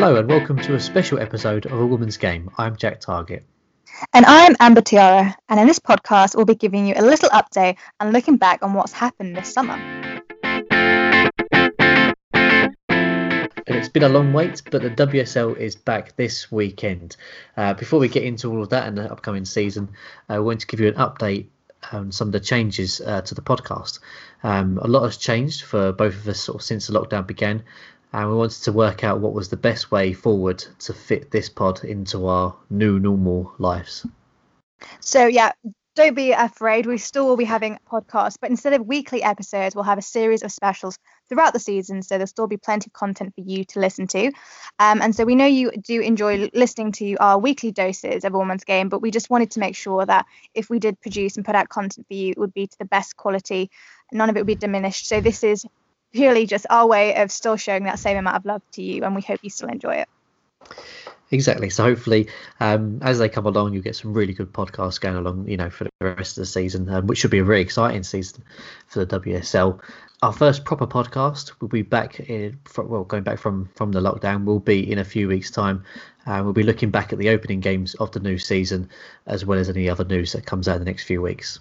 Hello and welcome to a special episode of A Woman's Game. I'm Jack Target. And I'm Amber Tiara, and in this podcast, we'll be giving you a little update and looking back on what's happened this summer. And it's been a long wait, but the WSL is back this weekend. Uh, before we get into all of that and the upcoming season, I want to give you an update on some of the changes uh, to the podcast. Um, a lot has changed for both of us sort of since the lockdown began, and we wanted to work out what was the best way forward to fit this pod into our new normal lives. So, yeah, don't be afraid. We still will be having podcasts, but instead of weekly episodes, we'll have a series of specials throughout the season. So, there'll still be plenty of content for you to listen to. Um, and so, we know you do enjoy listening to our weekly doses of woman's game, but we just wanted to make sure that if we did produce and put out content for you, it would be to the best quality. None of it would be diminished. So, this is purely just our way of still showing that same amount of love to you, and we hope you still enjoy it. Exactly. So hopefully, um, as they come along, you get some really good podcasts going along. You know, for the rest of the season, um, which should be a very exciting season for the WSL. Our first proper podcast will be back in, well, going back from from the lockdown, will be in a few weeks' time. Uh, we'll be looking back at the opening games of the new season, as well as any other news that comes out in the next few weeks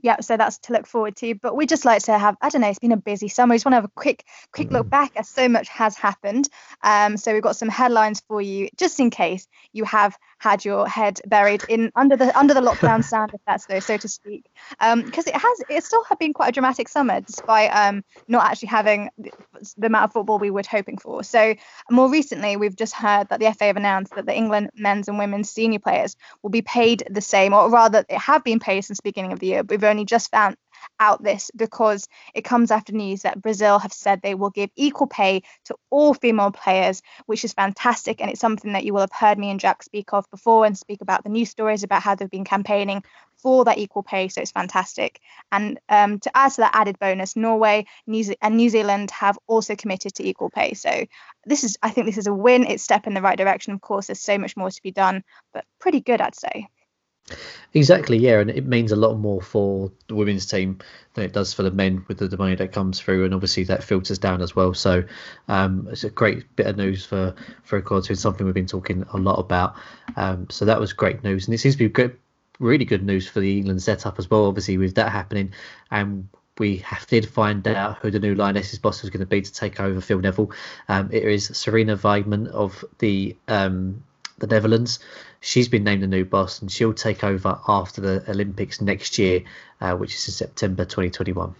yeah, so that's to look forward to. But we just like to have, I don't know, it's been a busy summer. We just want to have a quick, quick look mm. back as so much has happened. Um, so we've got some headlines for you, just in case you have had your head buried in under the under the lockdown sand, if that's so, so to speak. Because um, it has, it still have been quite a dramatic summer, despite um, not actually having the, the amount of football we were hoping for. So more recently, we've just heard that the FA have announced that the England men's and women's senior players will be paid the same, or rather, they have been paid since the beginning of the year. But we've only just found out this because it comes after news that Brazil have said they will give equal pay to all female players, which is fantastic. And it's something that you will have heard me and Jack speak of before and speak about the news stories about how they've been campaigning for that equal pay. So it's fantastic. And um, to add to that added bonus, Norway New and New Zealand have also committed to equal pay. So this is, I think this is a win. It's step in the right direction. Of course, there's so much more to be done, but pretty good, I'd say. Exactly, yeah, and it means a lot more for the women's team than it does for the men with the, money that comes through, and obviously that filters down as well. So um, it's a great bit of news for for equality and something we've been talking a lot about. Um, so that was great news, and it seems to be good, really good news for the England setup as well. Obviously, with that happening, and we have, did find out who the new Lionesses boss was going to be to take over Phil Neville. Um, it is Sarina Wiegman of the um, the Netherlands. She's been named the new boss, and she'll take over after the Olympics next year, uh, which is in September 2021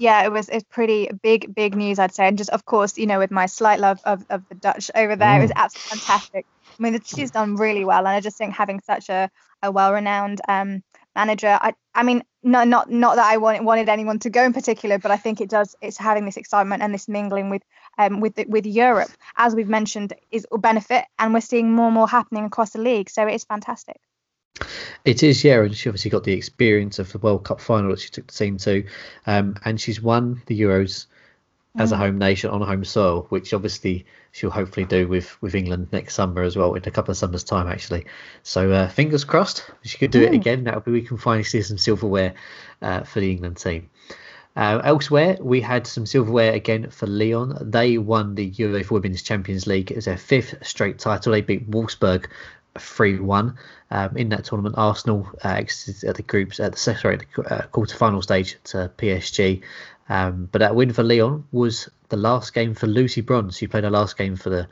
yeah, it was it's pretty big, big news, I'd say. And just of course, you know, with my slight love of, of the Dutch over there, mm. it was mm. absolutely fantastic. I mean, she's done really well, and I just think having such a, a well-renowned um, manager, I I mean, no, not not that I wanted wanted anyone to go in particular, but I think it does. It's having this excitement and this mingling with um with the, with Europe, as we've mentioned, is a benefit, and we're seeing more and more happening across the league. So it's fantastic. It is, yeah, and she obviously got the experience of the World Cup final that she took the team to, um, and she's won the Euros as a mm. home nation on home soil, which obviously she'll hopefully do with with England next summer as well, in a couple of summers' time actually. So uh, fingers crossed, she could do mm. it again. That'll be we can finally see some silverware uh, for the England team. Uh, elsewhere, we had some silverware again for Lyon. They won the UEFA Women's Champions League. It was their fifth straight title. They beat Wolfsburg 3 1 um, in that tournament. Arsenal uh, exited at the groups at the sorry the uh, quarter-final stage to PSG, um, but that win for Lyon was the last game for Lucy Bronze, who played her last game for the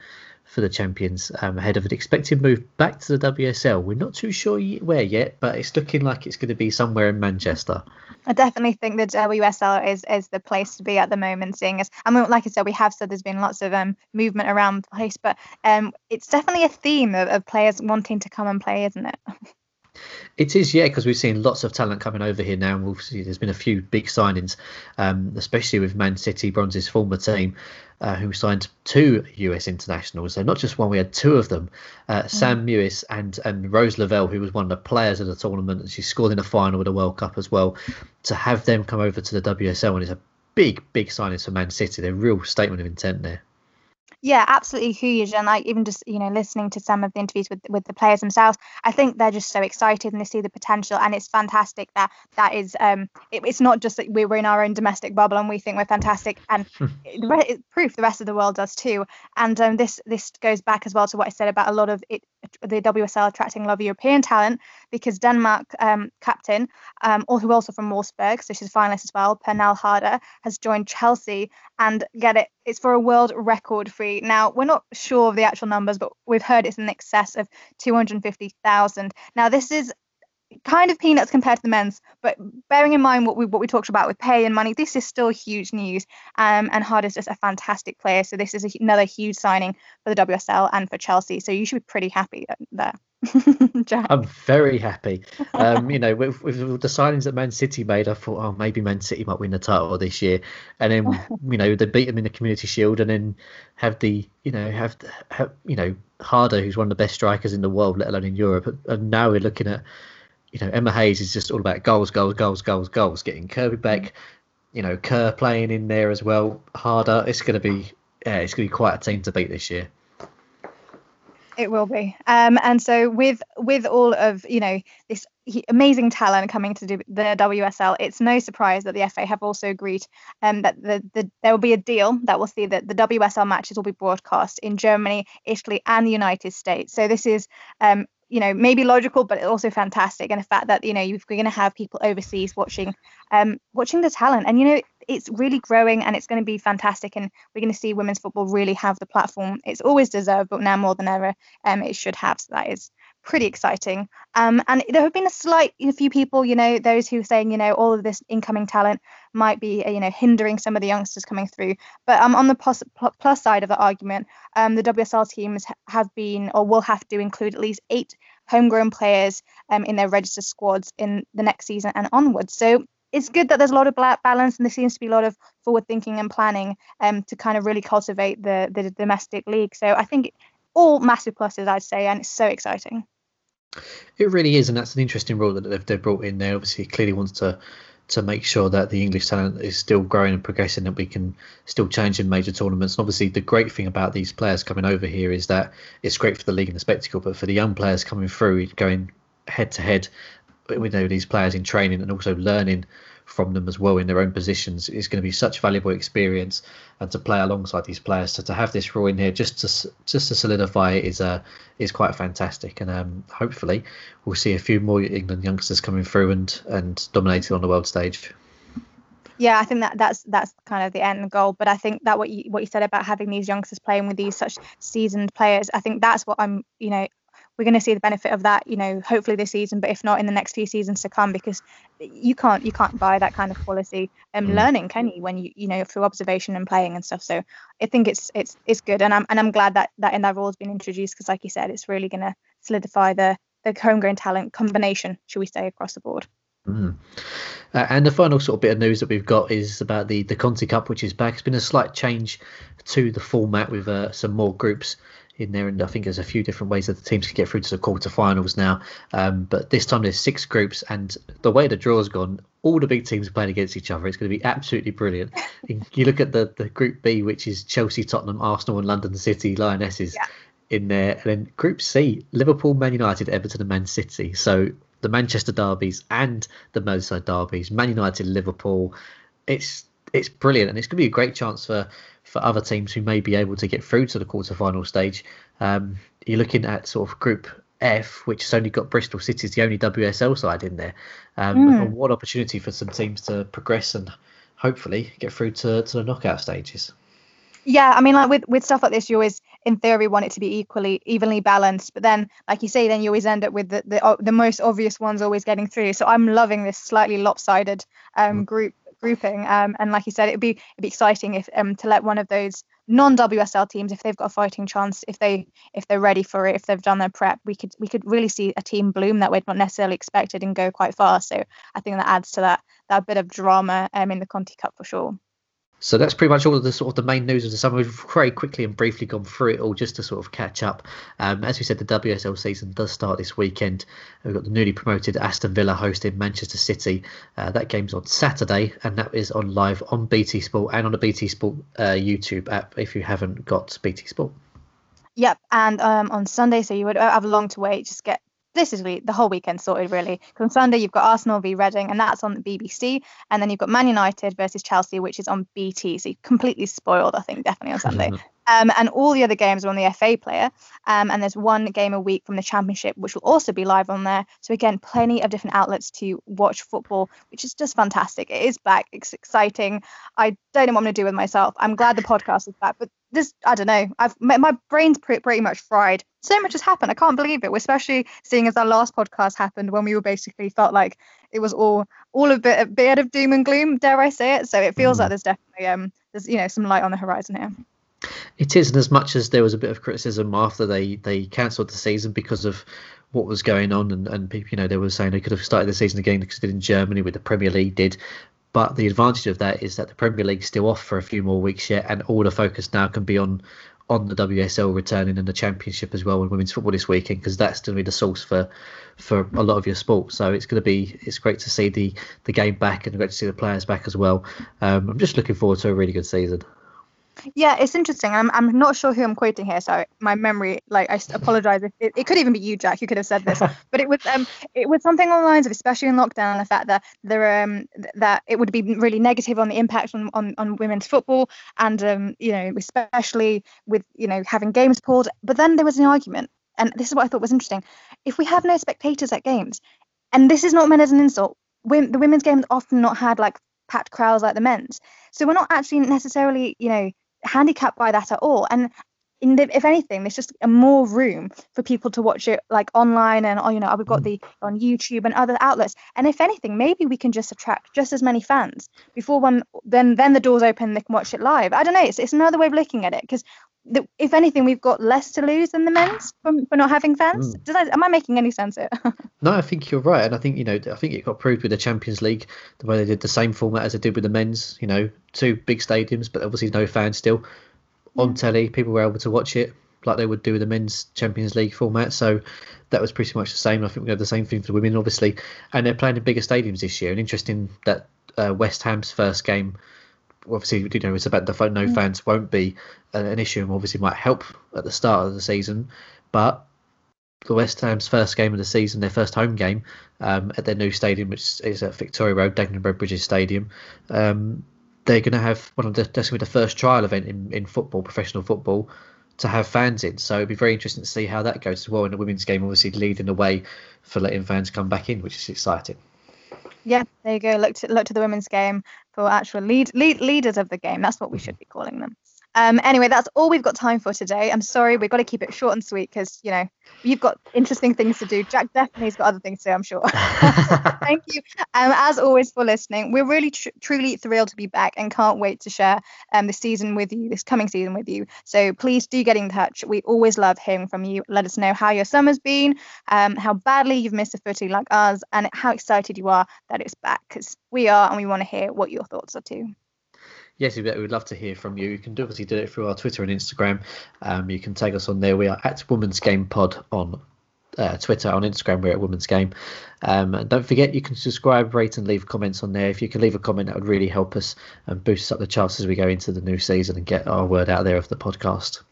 for the champions um, ahead of an expected move back to the WSL. We're not too sure where yet, but it's looking like it's going to be somewhere in Manchester. I definitely think the WSL is is the place to be at the moment, seeing as I mean, like I said, we have said there's been lots of um, movement around the place, but um, it's definitely a theme of, of players wanting to come and play, isn't it? It is, yeah, because we've seen lots of talent coming over here now, and see there's been a few big signings, um, especially with Man City, Bronze's former team, uh, who signed two US internationals. So not just one, we had two of them. Uh, mm. Sam Mewis and and Rose Lavelle, who was one of the players of the tournament, and she scored in the final of the World Cup as well. To have them come over to the WSL and it's a big, big signing for Man City. They're a real statement of intent there. Yeah, absolutely huge. And like even just you know listening to some of the interviews with with the players themselves, I think they're just so excited and they see the potential. And it's fantastic that that is um it, it's not just that we're in our own domestic bubble and we think we're fantastic, and the re- it's proof the rest of the world does too. And um, this this goes back as well to what I said about a lot of it the WSL attracting a lot of European talent because Denmark um, captain, um, or who also from Wolfsburg, so she's a finalist as well, Pernille Harder, has joined Chelsea and get it, it's for a world record fee. Now, we're not sure of the actual numbers, but we've heard it's in excess of 250,000. Now, this is kind of peanuts compared to the men's, but bearing in mind what we what we talked about with pay and money, this is still huge news. Um, and is just a fantastic player, so this is a, another huge signing for the WSL and for Chelsea. So you should be pretty happy there. I'm very happy. Um, you know, with, with, the signings that Man City made, I thought, oh, maybe Man City might win the title this year, and then you know they beat them in the Community Shield, and then have the you know have, have you know Harder, who's one of the best strikers in the world, let alone in Europe, and now we're looking at you know, Emma Hayes is just all about goals, goals, goals, goals, goals. Getting Kirby back, you know, Kerr playing in there as well. Harder. It's going to be, yeah, it's going to be quite a team to beat this year. It will be. Um, and so with with all of you know this amazing talent coming to the WSL, it's no surprise that the FA have also agreed um, that the, the there will be a deal that will see that the WSL matches will be broadcast in Germany, Italy, and the United States. So this is um, you know maybe logical but also fantastic and the fact that you know you're going to have people overseas watching um watching the talent and you know it's really growing and it's going to be fantastic and we're going to see women's football really have the platform it's always deserved but now more than ever um it should have so that is pretty exciting um and there have been a slight a few people you know those who are saying you know all of this incoming talent might be you know hindering some of the youngsters coming through but um on the plus, plus side of the argument um the WSL teams have been or will have to include at least eight homegrown players um, in their registered squads in the next season and onwards. So it's good that there's a lot of balance and there seems to be a lot of forward thinking and planning um, to kind of really cultivate the, the domestic league. So I think all massive pluses, I'd say, and it's so exciting. It really is, and that's an interesting rule that they've, they've brought in there. Obviously, clearly wants to to make sure that the English talent is still growing and progressing, that we can still change in major tournaments. And obviously, the great thing about these players coming over here is that it's great for the league and the spectacle, but for the young players coming through, going head to head you know, these players in training and also learning from them as well in their own positions is going to be such valuable experience and to play alongside these players. So to have this rule in here just to just to solidify it is uh is quite fantastic. And um hopefully we'll see a few more England youngsters coming through and and dominating on the world stage. Yeah, I think that that's that's kind of the end goal. But I think that what you what you said about having these youngsters playing with these such seasoned players, I think that's what I'm you know we're going to see the benefit of that, you know, hopefully this season, but if not in the next few seasons to come, because you can't you can't buy that kind of quality um, mm. learning, can you? When you you know through observation and playing and stuff. So I think it's it's it's good, and I'm and I'm glad that that in that rule has been introduced because, like you said, it's really going to solidify the the homegrown talent combination, should we say, across the board. Mm. Uh, and the final sort of bit of news that we've got is about the the Conti Cup, which is back. It's been a slight change to the format with uh, some more groups in there, and I think there's a few different ways that the teams can get through to the quarterfinals now. Um, but this time there's six groups, and the way the draw's gone, all the big teams are playing against each other. It's going to be absolutely brilliant. you look at the the Group B, which is Chelsea, Tottenham, Arsenal, and London City Lionesses. Yeah. In there, and then Group C, Liverpool, Man United, Everton, and Man City. So the Manchester derbies and the Merseyside derbies, Man United, Liverpool. It's it's brilliant, and it's going to be a great chance for for other teams who may be able to get through to the quarterfinal stage. Um, you're looking at sort of Group F, which has only got Bristol City as the only WSL side in there. Um, mm. What opportunity for some teams to progress and hopefully get through to, to the knockout stages. Yeah, I mean, like with, with stuff like this, you always, in theory, want it to be equally, evenly balanced. But then, like you say, then you always end up with the the, the most obvious ones always getting through. So I'm loving this slightly lopsided um, mm. group grouping. Um, and like you said, it'd be it'd be exciting if um to let one of those non WSL teams, if they've got a fighting chance, if they if they're ready for it, if they've done their prep, we could we could really see a team bloom that we'd not necessarily expected and go quite far. So I think that adds to that that bit of drama um in the Conti Cup for sure. So that's pretty much all of the sort of the main news of the summer. We've very quickly and briefly gone through it all just to sort of catch up. Um, as we said, the WSL season does start this weekend. We've got the newly promoted Aston Villa hosting Manchester City. Uh, that game's on Saturday, and that is on live on BT Sport and on the BT Sport uh, YouTube app if you haven't got BT Sport. Yep, and um, on Sunday, so you would have long to wait. Just get this is really the whole weekend sorted really. Because on Sunday you've got Arsenal v Reading, and that's on the BBC, and then you've got Man United versus Chelsea, which is on BT. So you're completely spoiled, I think, definitely on Sunday. Um, and all the other games are on the FA player. Um, and there's one game a week from the Championship, which will also be live on there. So again, plenty of different outlets to watch football, which is just fantastic. It is back. It's exciting. I don't know what I'm going to do with myself. I'm glad the podcast is back, but this I don't know. I've my, my brain's pretty, pretty much fried. So much has happened. I can't believe it. Especially seeing as our last podcast happened when we were basically felt like it was all all a bit a bit of doom and gloom. Dare I say it? So it feels mm. like there's definitely um there's you know some light on the horizon here. It is, and as much as there was a bit of criticism after they they cancelled the season because of what was going on, and and people, you know, they were saying they could have started the season again because they did in Germany, with the Premier League did. But the advantage of that is that the Premier League's still off for a few more weeks yet, and all the focus now can be on on the WSL returning and the Championship as well in women's football this weekend because that's going to be the source for for a lot of your sport. So it's going to be it's great to see the the game back and great to see the players back as well. Um, I'm just looking forward to a really good season. Yeah, it's interesting. I'm I'm not sure who I'm quoting here, so my memory, like, I apologize if it, it could even be you, Jack. You could have said this, but it was um it was something along the lines of, especially in lockdown, the fact that there um that it would be really negative on the impact on on, on women's football, and um you know especially with you know having games pulled. But then there was an argument, and this is what I thought was interesting. If we have no spectators at games, and this is not meant as an insult, the women's games often not had like packed crowds like the men's. So we're not actually necessarily, you know, handicapped by that at all. And in the, if anything, there's just a more room for people to watch it like online and oh, you know, we've got mm. the on YouTube and other outlets. And if anything, maybe we can just attract just as many fans before when then then the doors open they can watch it live. I don't know. It's, it's another way of looking at it because if anything, we've got less to lose than the men's from, for not having fans. Mm. Does that, am I making any sense here? no, I think you're right, and I think you know, I think it got proved with the Champions League the way they did the same format as they did with the men's. You know, two big stadiums, but obviously no fans still on telly. People were able to watch it like they would do with the men's Champions League format. So that was pretty much the same. I think we have the same thing for the women, obviously, and they're playing in bigger stadiums this year. And interesting that uh, West Ham's first game, obviously, you know, it's about the phone. no mm. fans won't be an issue, and obviously might help at the start of the season, but. The West Ham's first game of the season, their first home game um, at their new stadium, which is at Victoria Road, Dagenham Road Bridges Stadium. Um, they're going to have one of the that's going to be the first trial event in, in football, professional football, to have fans in. So it'd be very interesting to see how that goes as well. In the women's game, obviously leading the way for letting fans come back in, which is exciting. Yeah, there you go. Look to look to the women's game for actual lead, lead leaders of the game. That's what we mm-hmm. should be calling them. Um, anyway, that's all we've got time for today. I'm sorry, we've got to keep it short and sweet because, you know, you've got interesting things to do. Jack definitely's got other things to do, I'm sure. Thank you, um, as always, for listening. We're really, tr- truly thrilled to be back and can't wait to share um, the season with you, this coming season with you. So please do get in touch. We always love hearing from you. Let us know how your summer's been, um, how badly you've missed a footy like us, and how excited you are that it's back because we are and we want to hear what your thoughts are too yes, we would love to hear from you. You can obviously do it through our Twitter and Instagram. Um, you can tag us on there. We are at Women's Game Pod on uh, Twitter, on Instagram, we're at Women's Game. Um, and don't forget, you can subscribe, rate, and leave comments on there. If you can leave a comment, that would really help us and boost up the charts as we go into the new season and get our word out there of the podcast.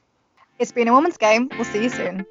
It's been a woman's game. We'll see you soon.